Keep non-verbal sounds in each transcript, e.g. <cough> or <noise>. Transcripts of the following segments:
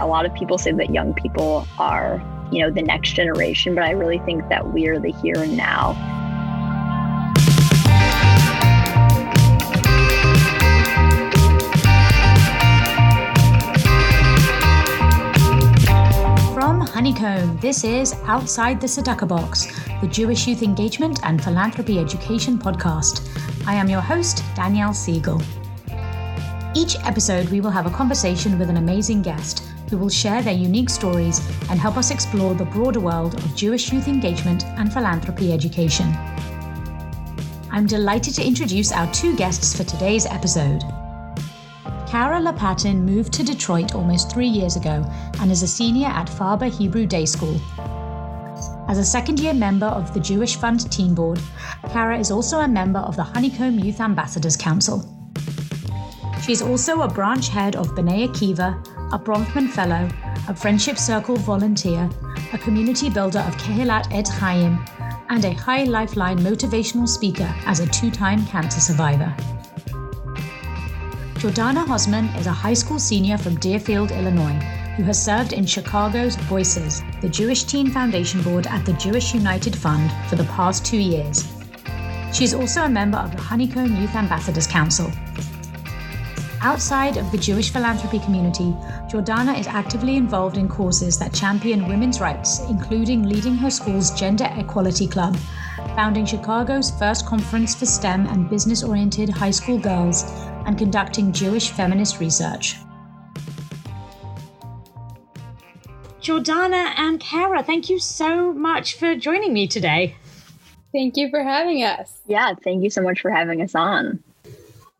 A lot of people say that young people are, you know, the next generation, but I really think that we're the here and now. From Honeycomb, this is Outside the Tzedakah Box, the Jewish Youth Engagement and Philanthropy Education podcast. I am your host, Danielle Siegel. Each episode, we will have a conversation with an amazing guest who will share their unique stories and help us explore the broader world of Jewish youth engagement and philanthropy education. I'm delighted to introduce our two guests for today's episode. Kara Lapatin moved to Detroit almost three years ago and is a senior at Farber Hebrew Day School. As a second year member of the Jewish Fund Team Board, Kara is also a member of the Honeycomb Youth Ambassadors Council. She's also a branch head of Bnei Akiva, a Bronfman Fellow, a Friendship Circle volunteer, a community builder of Kehillat Etz Chayim, and a Chai Lifeline motivational speaker as a two time cancer survivor. Jordana Hosman is a high school senior from Deerfield, Illinois, who has served in Chicago's Voices, the Jewish Teen Foundation Board at the Jewish United Fund, for the past two years. She is also a member of the Honeycomb Youth Ambassadors Council, Outside of the Jewish philanthropy community, Jordana is actively involved in causes that champion women's rights, including leading her school's Gender Equality Club, founding Chicago's first conference for STEM and business oriented high school girls, and conducting Jewish feminist research. Jordana and Kara, thank you so much for joining me today. Thank you for having us. Yeah, thank you so much for having us on.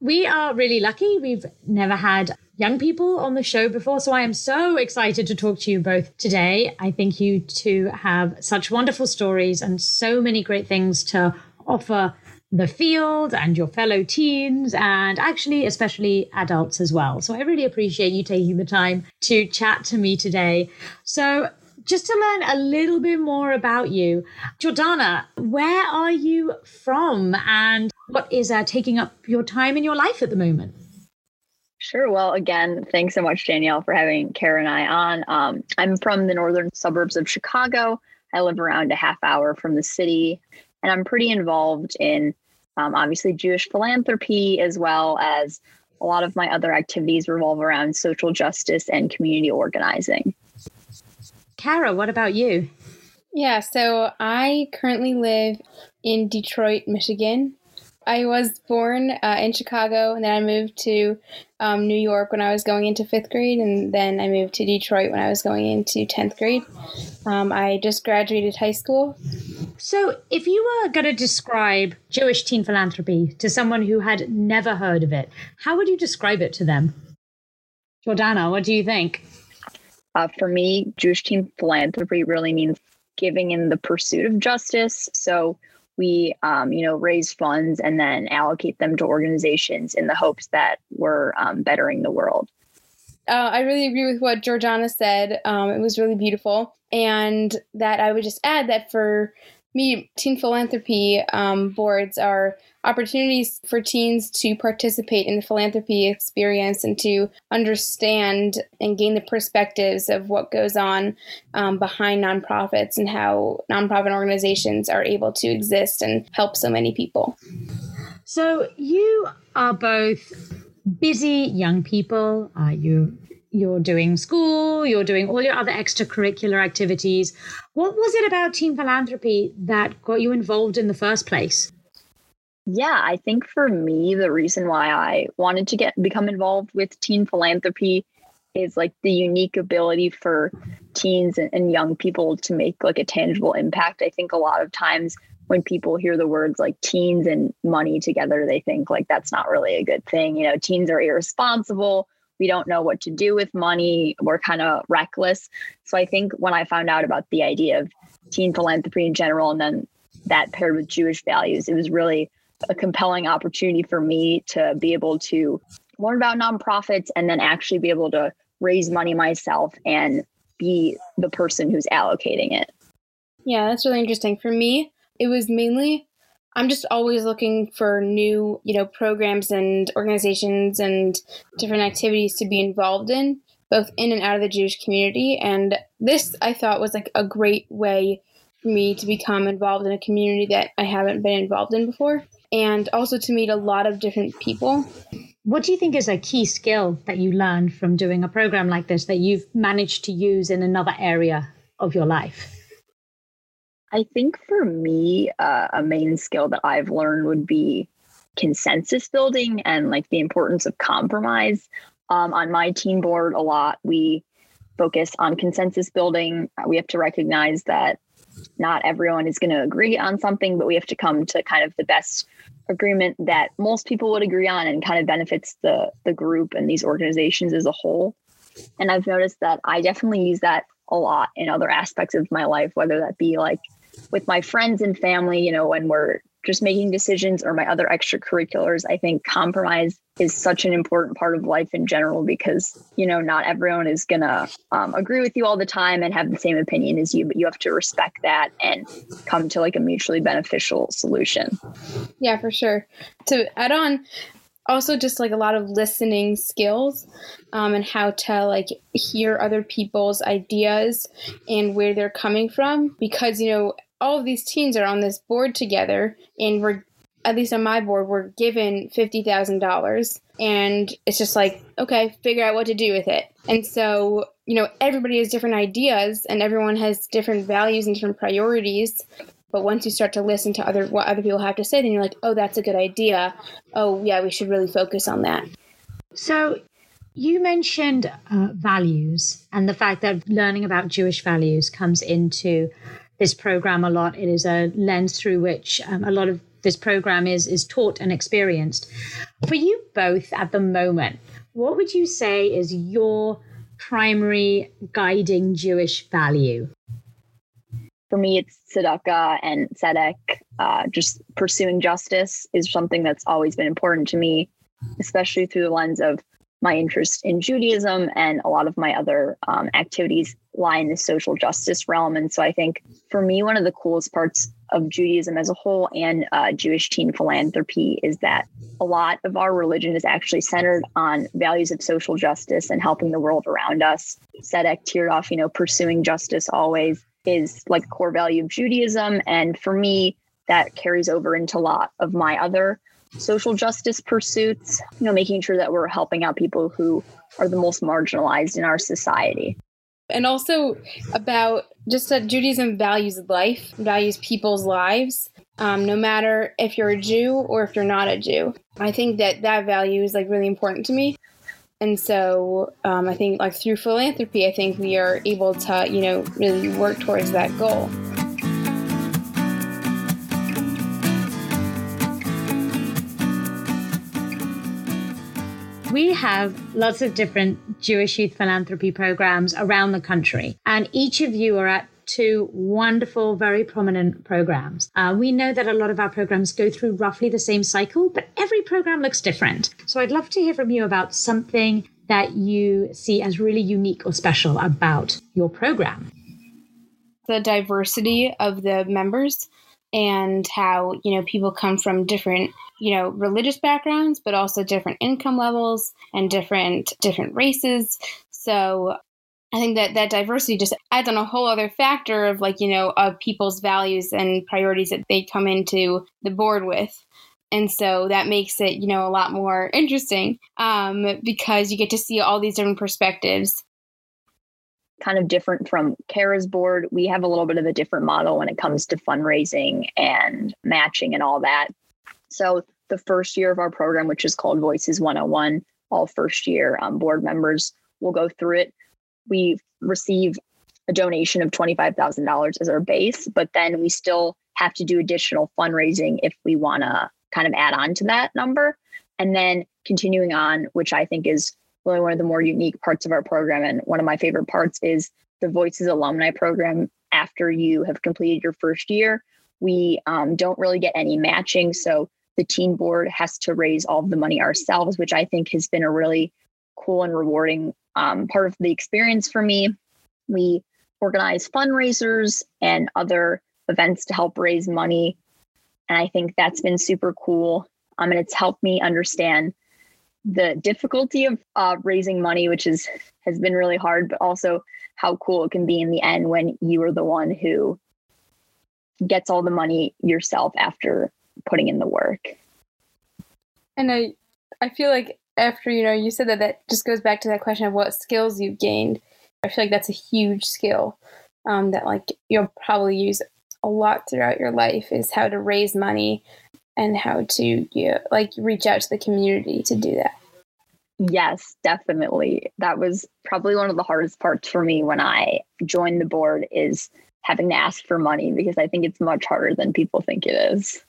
We are really lucky. We've never had young people on the show before, so I am so excited to talk to you both today. I think you two have such wonderful stories and so many great things to offer the field and your fellow teens and actually especially adults as well. So I really appreciate you taking the time to chat to me today. So just to learn a little bit more about you, Jordana, where are you from and what is uh, taking up your time in your life at the moment? Sure. Well, again, thanks so much, Danielle, for having Kara and I on. Um, I'm from the northern suburbs of Chicago. I live around a half hour from the city, and I'm pretty involved in um, obviously Jewish philanthropy as well as a lot of my other activities revolve around social justice and community organizing. Kara, what about you? Yeah, so I currently live in Detroit, Michigan. I was born uh, in Chicago, and then I moved to um, New York when I was going into fifth grade, and then I moved to Detroit when I was going into 10th grade. Um, I just graduated high school. So, if you were going to describe Jewish teen philanthropy to someone who had never heard of it, how would you describe it to them? Jordana, what do you think? Uh, for me, Jewish teen philanthropy really means giving in the pursuit of justice. So, we um, you know raise funds and then allocate them to organizations in the hopes that we're um, bettering the world uh, I really agree with what Jordana said. Um, it was really beautiful. And that I would just add that for me, teen philanthropy um, boards are opportunities for teens to participate in the philanthropy experience and to understand and gain the perspectives of what goes on um, behind nonprofits and how nonprofit organizations are able to exist and help so many people. So, you are both busy young people. Uh, you you're doing school, you're doing all your other extracurricular activities. What was it about teen philanthropy that got you involved in the first place? Yeah, I think for me, the reason why I wanted to get become involved with teen philanthropy is like the unique ability for teens and, and young people to make like a tangible impact. I think a lot of times when people hear the words like teens and money together, they think like that's not really a good thing. You know, teens are irresponsible. We don't know what to do with money. We're kind of reckless. So I think when I found out about the idea of teen philanthropy in general and then that paired with Jewish values, it was really a compelling opportunity for me to be able to learn about nonprofits and then actually be able to raise money myself and be the person who's allocating it. Yeah, that's really interesting. For me, it was mainly I'm just always looking for new, you know, programs and organizations and different activities to be involved in. both in and out of the Jewish community. And this I thought was like a great way for me to become involved in a community that I haven't been involved in before, and also to meet a lot of different people. What do you think is a key skill that you learned from doing a program like this that you've managed to use in another area of your life? I think for me, uh, a main skill that I've learned would be consensus building and like the importance of compromise. Um, on my team board, a lot we focus on consensus building. We have to recognize that not everyone is going to agree on something, but we have to come to kind of the best agreement that most people would agree on and kind of benefits the the group and these organizations as a whole. And I've noticed that I definitely use that a lot in other aspects of my life, whether that be like with my friends and family, you know, when we're just making decisions or my other extracurriculars, I think compromise is such an important part of life in general because, you know, not everyone is going to um, agree with you all the time and have the same opinion as you, but you have to respect that and come to like a mutually beneficial solution. Yeah, for sure. To add on, also just like a lot of listening skills um, and how to like hear other people's ideas and where they're coming from because you know all of these teens are on this board together and we're at least on my board we're given $50000 and it's just like okay figure out what to do with it. And so you know everybody has different ideas and everyone has different values and different priorities. But once you start to listen to other what other people have to say then you're like oh that's a good idea. Oh yeah we should really focus on that. So you mentioned uh, values and the fact that learning about Jewish values comes into this program a lot. It is a lens through which um, a lot of this program is is taught and experienced. For you both at the moment, what would you say is your primary guiding Jewish value? For me, it's tzedakah and tzedek. Uh, just pursuing justice is something that's always been important to me, especially through the lens of my interest in Judaism and a lot of my other um, activities lie in the social justice realm. And so I think for me, one of the coolest parts of Judaism as a whole and uh, Jewish teen philanthropy is that a lot of our religion is actually centered on values of social justice and helping the world around us. Tzedek Tirdof, you know, pursuing justice always is like a core value of Judaism. And for me, that carries over into a lot of my other social justice pursuits, you know, making sure that we're helping out people who are the most marginalized in our society. And also about just that Judaism values life, values people's lives, um, no matter if you're a Jew or if you're not a Jew. I think that that value is like really important to me. And so um, I think like through philanthropy, I think we are able to, you know, really work towards that goal. We have lots of different Jewish youth philanthropy programs around the country, and each of you are at two wonderful, very prominent programs. Uh, we know that a lot of our programs go through roughly the same cycle, but every program looks different. So I'd love to hear from you about something that you see as really unique or special about your program. The diversity of the members and how, you know, people come from different you know religious backgrounds but also different income levels and different different races so i think that that diversity just adds on a whole other factor of like you know of people's values and priorities that they come into the board with and so that makes it you know a lot more interesting um, because you get to see all these different perspectives kind of different from Kara's board. We have a little bit of a different model when it comes to fundraising and matching and all that. So the first year of our program, which is called Voices 101, all first year um, board members will go through it. We receive a donation of $25,000 as our base, but then we still have to do additional fundraising if we want to kind of add on to that number. And then continuing on, which I think is really one of the more unique parts of our program. And one of my favorite parts is the Voices Alumni Program. After you have completed your first year, we um, don't really get any matching. So the teen board has to raise all of the money ourselves, which I think has been a really cool and rewarding um, part of the experience for me. We organize fundraisers and other events to help raise money. And I think that's been super cool. Um, and it's helped me understand the difficulty of uh, raising money, which is has been really hard, but also how cool it can be in the end when you are the one who gets all the money yourself after putting in the work. And I I feel like after you know you said that that just goes back to that question of what skills you've gained. I feel like that's a huge skill um, that like you'll probably use a lot throughout your life is how to raise money and how to you know, like reach out to the community to do that. Yes, definitely. That was probably one of the hardest parts for me when I joined the board is having to ask for money because I think it's much harder than people think it is.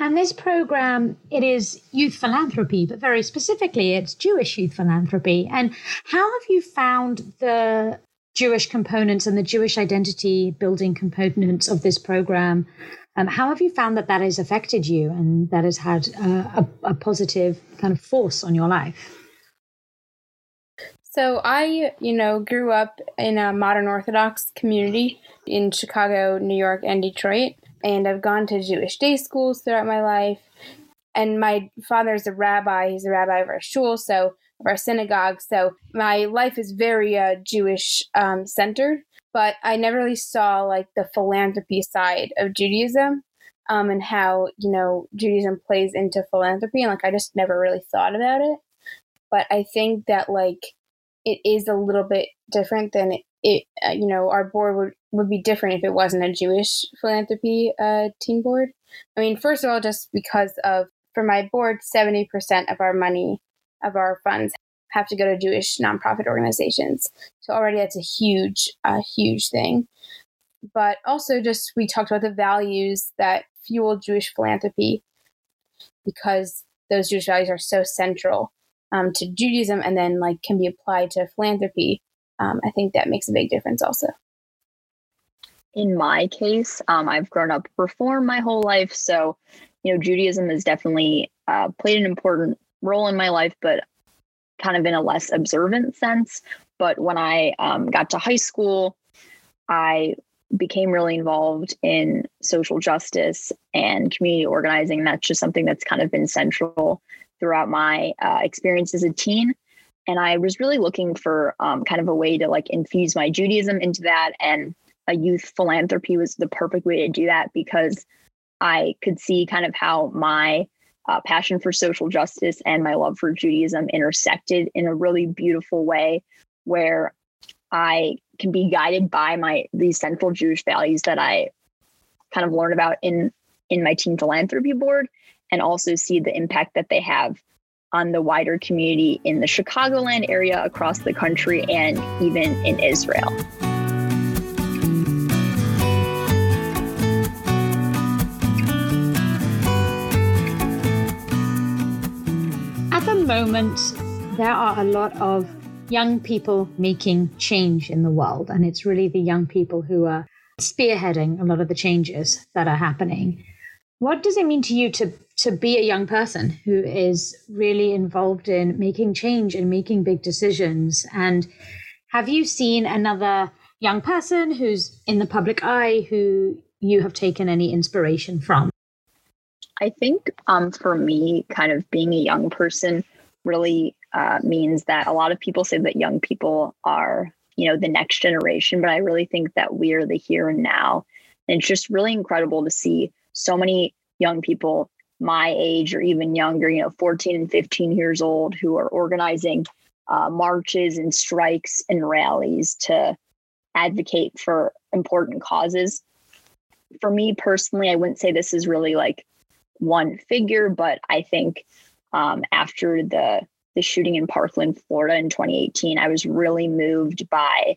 And this program, it is youth philanthropy, but very specifically, it's Jewish youth philanthropy. And how have you found the Jewish components and the Jewish identity building components of this program? Um, how have you found that that has affected you and that has had a, a positive kind of force on your life? So I, you know, grew up in a modern Orthodox community in Chicago, New York, and Detroit and I've gone to Jewish day schools throughout my life. And my father is a rabbi. He's a rabbi of our shul, so of our synagogue. So my life is very uh, Jewish um, centered. But I never really saw like the philanthropy side of Judaism um, and how you know Judaism plays into philanthropy. And like I just never really thought about it. But I think that like it is a little bit different than it, it uh, you know our board would would be different if it wasn't a Jewish philanthropy uh, team board. I mean, first of all, just because of for my board, seventy percent of our money of our funds have to go to Jewish nonprofit organizations. So already that's a huge, uh, huge thing. But also, just we talked about the values that fuel Jewish philanthropy because those Jewish values are so central um, to Judaism and then like can be applied to philanthropy. Um, I think that makes a big difference also in my case, um, I've grown up Reform my whole life. So, you know, Judaism has definitely uh, played an important role in my life, but kind of in a less observant sense. But when I um, got to high school, I became really involved in social justice and community organizing. That's just something that's kind of been central throughout my uh, experience as a teen. And I was really looking for um, kind of a way to like infuse my Judaism into that and a youth philanthropy was the perfect way to do that because I could see kind of how my uh, passion for social justice and my love for Judaism intersected in a really beautiful way where I can be guided by my these central Jewish values that I kind of learn about in in my teen philanthropy board and also see the impact that they have on the wider community in the Chicagoland area across the country and even in Israel. At the moment, there are a lot of young people making change in the world. And it's really the young people who are spearheading a lot of the changes that are happening. What does it mean to you to, to be a young person who is really involved in making change and making big decisions? And have you seen another young person who's in the public eye who you have taken any inspiration from? I think um, for me, kind of being a young person really uh, means that a lot of people say that young people are, you know, the next generation, but I really think that we're the here and now. And it's just really incredible to see so many young people my age or even younger, you know, 14 and 15 years old who are organizing uh, marches and strikes and rallies to advocate for important causes. For me personally, I wouldn't say this is really like one figure, but I think um, after the the shooting in Parkland, Florida in 2018, I was really moved by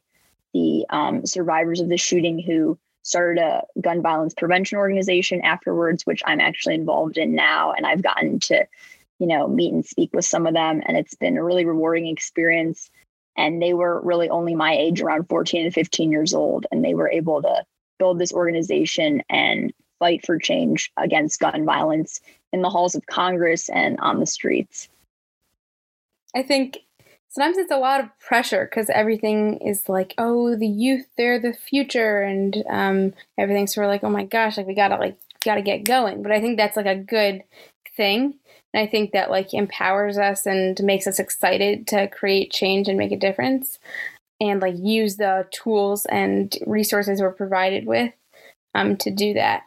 the um, survivors of the shooting who started a gun violence prevention organization afterwards, which I'm actually involved in now, and I've gotten to, you know, meet and speak with some of them, and it's been a really rewarding experience. And they were really only my age, around 14 and 15 years old, and they were able to build this organization and fight for change against gun violence in the halls of Congress and on the streets. I think sometimes it's a lot of pressure because everything is like, oh, the youth, they're the future, and um, everything's sort of like, oh my gosh, like we gotta like gotta get going. But I think that's like a good thing And I think that like empowers us and makes us excited to create change and make a difference and like use the tools and resources we're provided with um, to do that.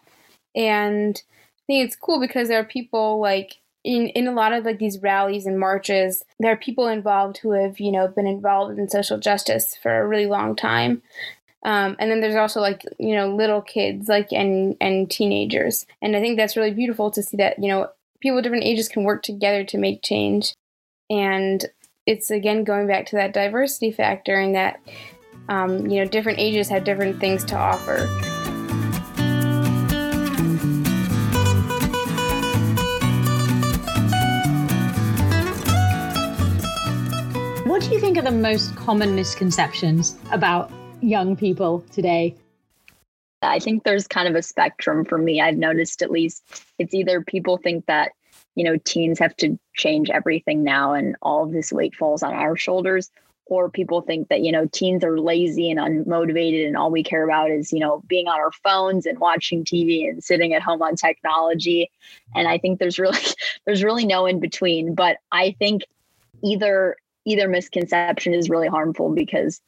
And I think it's cool because there are people like in, in a lot of like these rallies and marches, there are people involved who have, you know, been involved in social justice for a really long time. Um, and then there's also like you know little kids like and and teenagers. And i think that's really beautiful to see that you know people of different ages can work together to make change. And it's again going back to that diversity factor and that um, you know different ages have different things to offer the most common misconceptions about young people today? I think there's kind of a spectrum for me. I've noticed at least it's either people think that, you know, teens have to change everything now and all of this weight falls on our shoulders, or people think that, you know, teens are lazy and unmotivated and all we care about is, you know, being on our phones and watching TV and sitting at home on technology. And I think there's really <laughs> there's really no in between, but I think either either misconception is really harmful because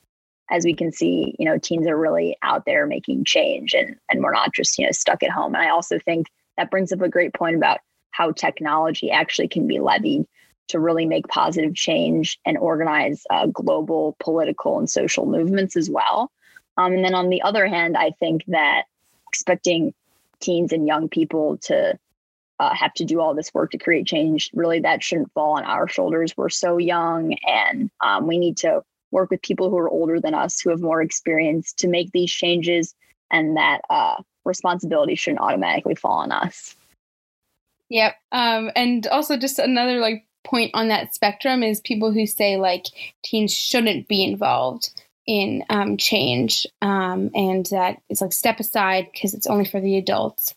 as we can see, you know, teens are really out there making change and and we're not just, you know, stuck at home. And I also think that brings up a great point about how technology actually can be levied to really make positive change and organize uh, global political and social movements as well. Um, and then on the other hand, I think that expecting teens and young people to uh, have to do all this work to create change, really, that shouldn't fall on our shoulders. We're so young and um, we need to work with people who are older than us who have more experience to make these changes and that uh, responsibility shouldn't automatically fall on us yep um, and also just another like point on that spectrum is people who say like teens shouldn't be involved in um, change um, and that it's like step aside because it's only for the adults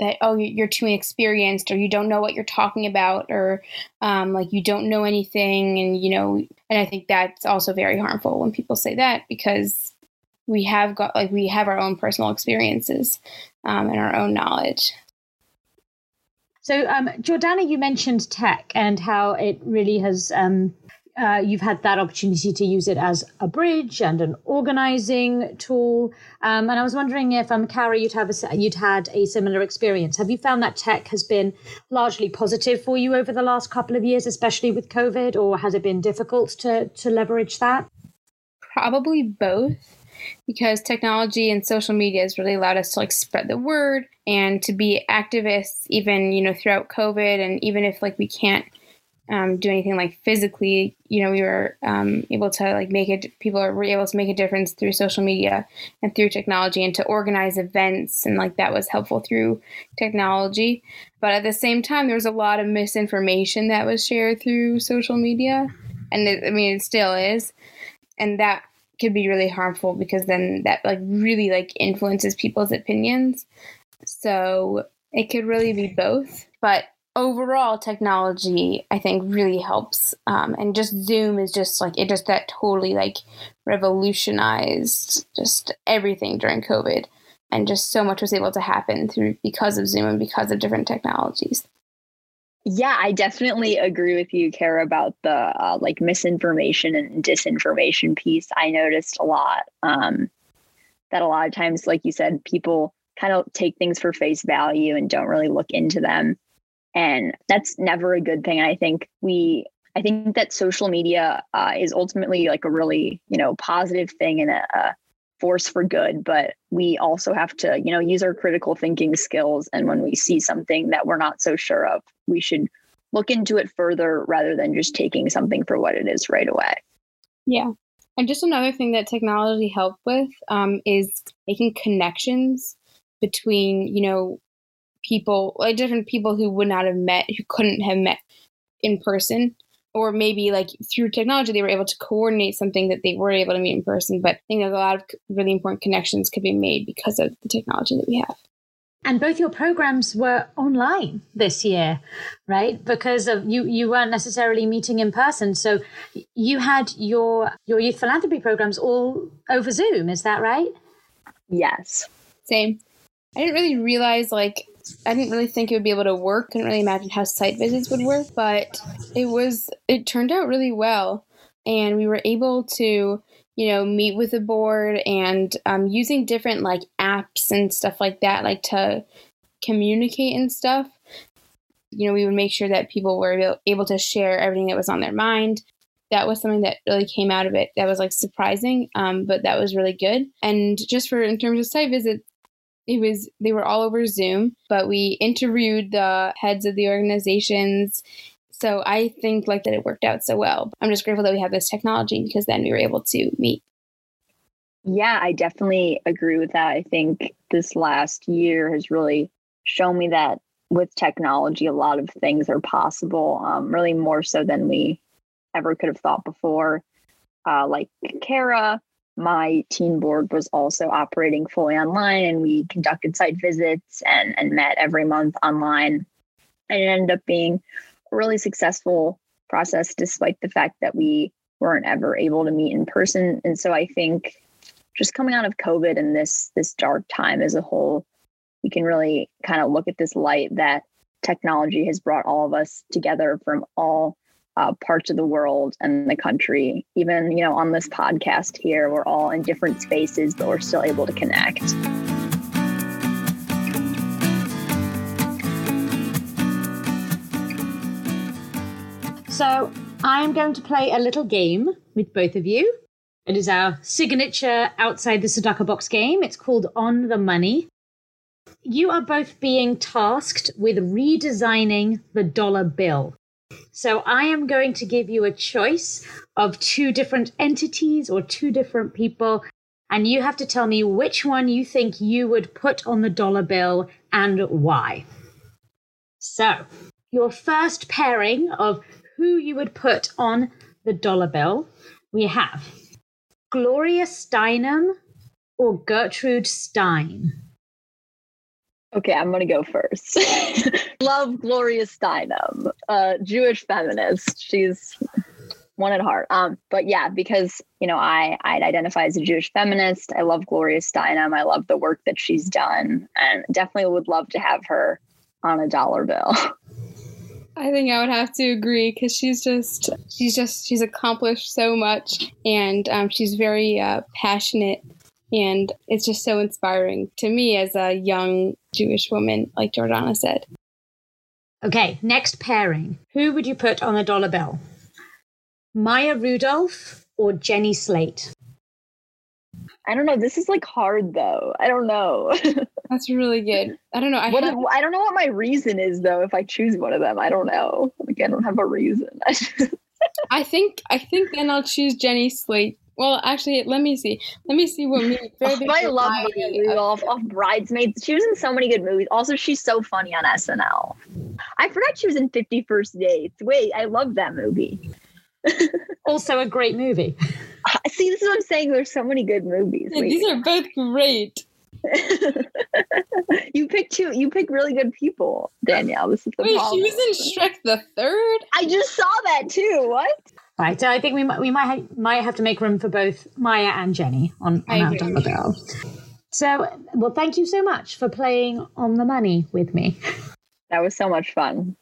that oh you're too inexperienced or you don't know what you're talking about or um, like you don't know anything and you know and i think that's also very harmful when people say that because we have got like we have our own personal experiences um, and our own knowledge. So um, jordana you mentioned tech and how it really has um, uh, you've had that opportunity to use it as a bridge and an organizing tool. Um, and I was wondering if, um, Kara, you'd have a, you'd had a similar experience. Have you found that tech has been largely positive for you over the last couple of years, especially with COVID, or has it been difficult to to leverage that? Probably both because technology and social media has really allowed us to like spread the word and to be activists even you know throughout covid and even if like we can't um, do anything like physically, you know, we were um, able to like make it. People were able to make a difference through social media and through technology, and to organize events, and like that was helpful through technology. But at the same time, there was a lot of misinformation that was shared through social media, and it, I mean, it still is, and that could be really harmful because then that like really like influences people's opinions. So it could really be both, but overall technology i think really helps um, and just zoom is just like it just that totally like revolutionized just everything during covid and just so much was able to happen through because of zoom and because of different technologies. Yeah i definitely agree with you kara about the uh, like misinformation and disinformation piece. I noticed a lot um, that a lot of times like you said people kind of take things for face value and don't really look into them and that's never a good thing. I think we I think that social media uh, is ultimately like a really, you know, positive thing and a, a, force for good. But we also have to, you know, use our critical thinking skills. And when we see something that we're not so sure of, we should look into it further rather than just taking something for what it is right away. Yeah. And just another thing that technology helped with um, is making connections between, you know, people, like different people who would not have met, who couldn't have met in person. Or maybe like through technology, they were able to coordinate something that they were able to meet in person. But I think a lot of really important connections could be made because of the technology that we have. And both your programs were online this year, right? Because of you, you weren't necessarily meeting in person. So you had your your youth philanthropy programs all over Zoom. Is that right? Yes. Same. I didn't really realize like I didn't really think it would be able to work. Couldn't really imagine how site visits would work, but it was it turned out really well, and we were able to you know meet with the board and um, using different like apps and stuff like that, like to communicate and stuff. You know, we would make sure that people were able to share everything that was on their mind that was something that really came out of it that was like surprising um, but that was really good and just for in terms of site visits it was they were all over zoom but we interviewed the heads of the organizations. So i think like that it worked out so well. I'm just grateful that we have this technology because then we were able to meet. Yeah i definitely agree with that. I think this last year has really shown me that with technology a lot of things are possible um, really more so than we ever could have thought before. Uh, like Kara, my teen board was also operating fully online, and we conducted site visits and, and met every month online. And it ended up being a really successful process, despite the fact that we weren't ever able to meet in person. And so I think just coming out of COVID and this this dark time as a whole, we can really kind of look at this light that technology has brought all of us together from all uh, parts of the world and the country. Even, you know, on this podcast here, we're all in different spaces, but we're still able to connect. So, I'm going to play a little game with both of you. It is our signature outside the Tzedakah box game. It's called On the Money. You are both being tasked with redesigning the dollar bill. So I am going to give you a choice of two different entities or two different people, and you have to tell me which one you think you would put on the dollar bill and why. So, your first pairing of who you would put on the dollar bill, we have Gloria Steinem or Gertrude Stein. Okay, I'm gonna go first. <laughs> Love Gloria Steinem, uh, Jewish feminist. She's one at heart. Um, but yeah, because you know, I I identify as a Jewish feminist. I love Gloria Steinem. I love the work that she's done, and definitely would love to have her on a dollar bill. <laughs> I think I would have to agree because she's just she's just she's accomplished so much, and um, she's very uh, passionate and it's just so inspiring to me as a young Jewish woman, like Jordana said. Okay, next pairing. Who would you put on a dollar bill? Maya Rudolph or Jenny Slate? I don't know. This is like hard though. I don't know. <laughs> That's really good. I don't know. I, what have... is, I don't know what my reason is though. If I choose one of them, I don't know. Like I don't have a reason. <laughs> I think I think then I'll choose Jenny Slate well, actually, let me see. Let me see what movie. <laughs> Oh, I love Rudolph off Bridesmaids. She was in so many good movies. Also, she's so funny on SNL. I forgot she was in Fifty First Dates. Wait, I love that movie. <laughs> also, a great movie. Uh, see, this is what I'm saying. There's so many good movies. Yeah, these are both great. <laughs> you pick two. You pick really good people, Danielle. This is the Wait, problem. she was in Shrek the Third. I just saw that too. What? Right, so uh, I think we might we might ha- might have to make room for both Maya and Jenny on, on our dollar bill. So, well, thank you so much for playing on the money with me. That was so much fun.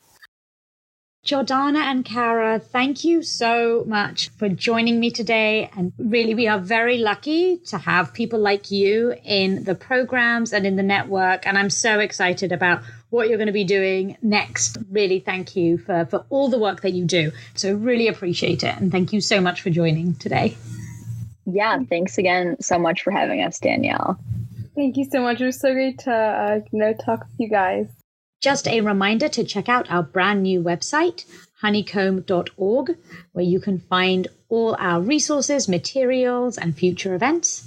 Jordana and Kara, thank you so much for joining me today. And really, we are very lucky to have people like you in the programs and in the network. And I'm so excited about what you're going to be doing next. Really, thank you for, for all the work that you do. So, really appreciate it. And thank you so much for joining today. Yeah, thanks again so much for having us, Danielle. Thank you so much. It was so great to uh, you know talk with you guys. Just a reminder to check out our brand new website, honeycomb.org, where you can find all our resources, materials, and future events.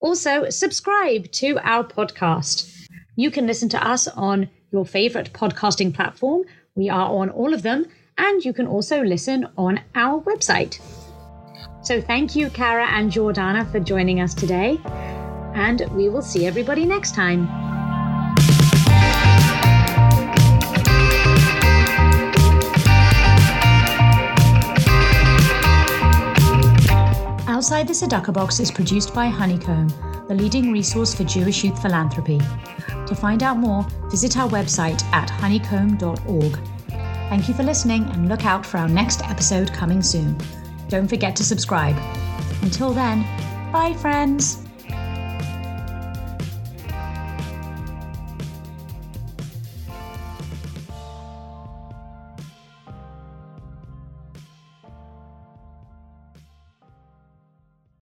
Also, subscribe to our podcast. You can listen to us on your favorite podcasting platform. We are on all of them, and you can also listen on our website. So, thank you, Kara and Jordana, for joining us today, and we will see everybody next time. Outside the Tzedakah Box is produced by Honeycomb, the leading resource for Jewish youth philanthropy. To find out more, visit our website at honeycomb.org. Thank you for listening and look out for our next episode coming soon. Don't forget to subscribe. Until then, bye, friends.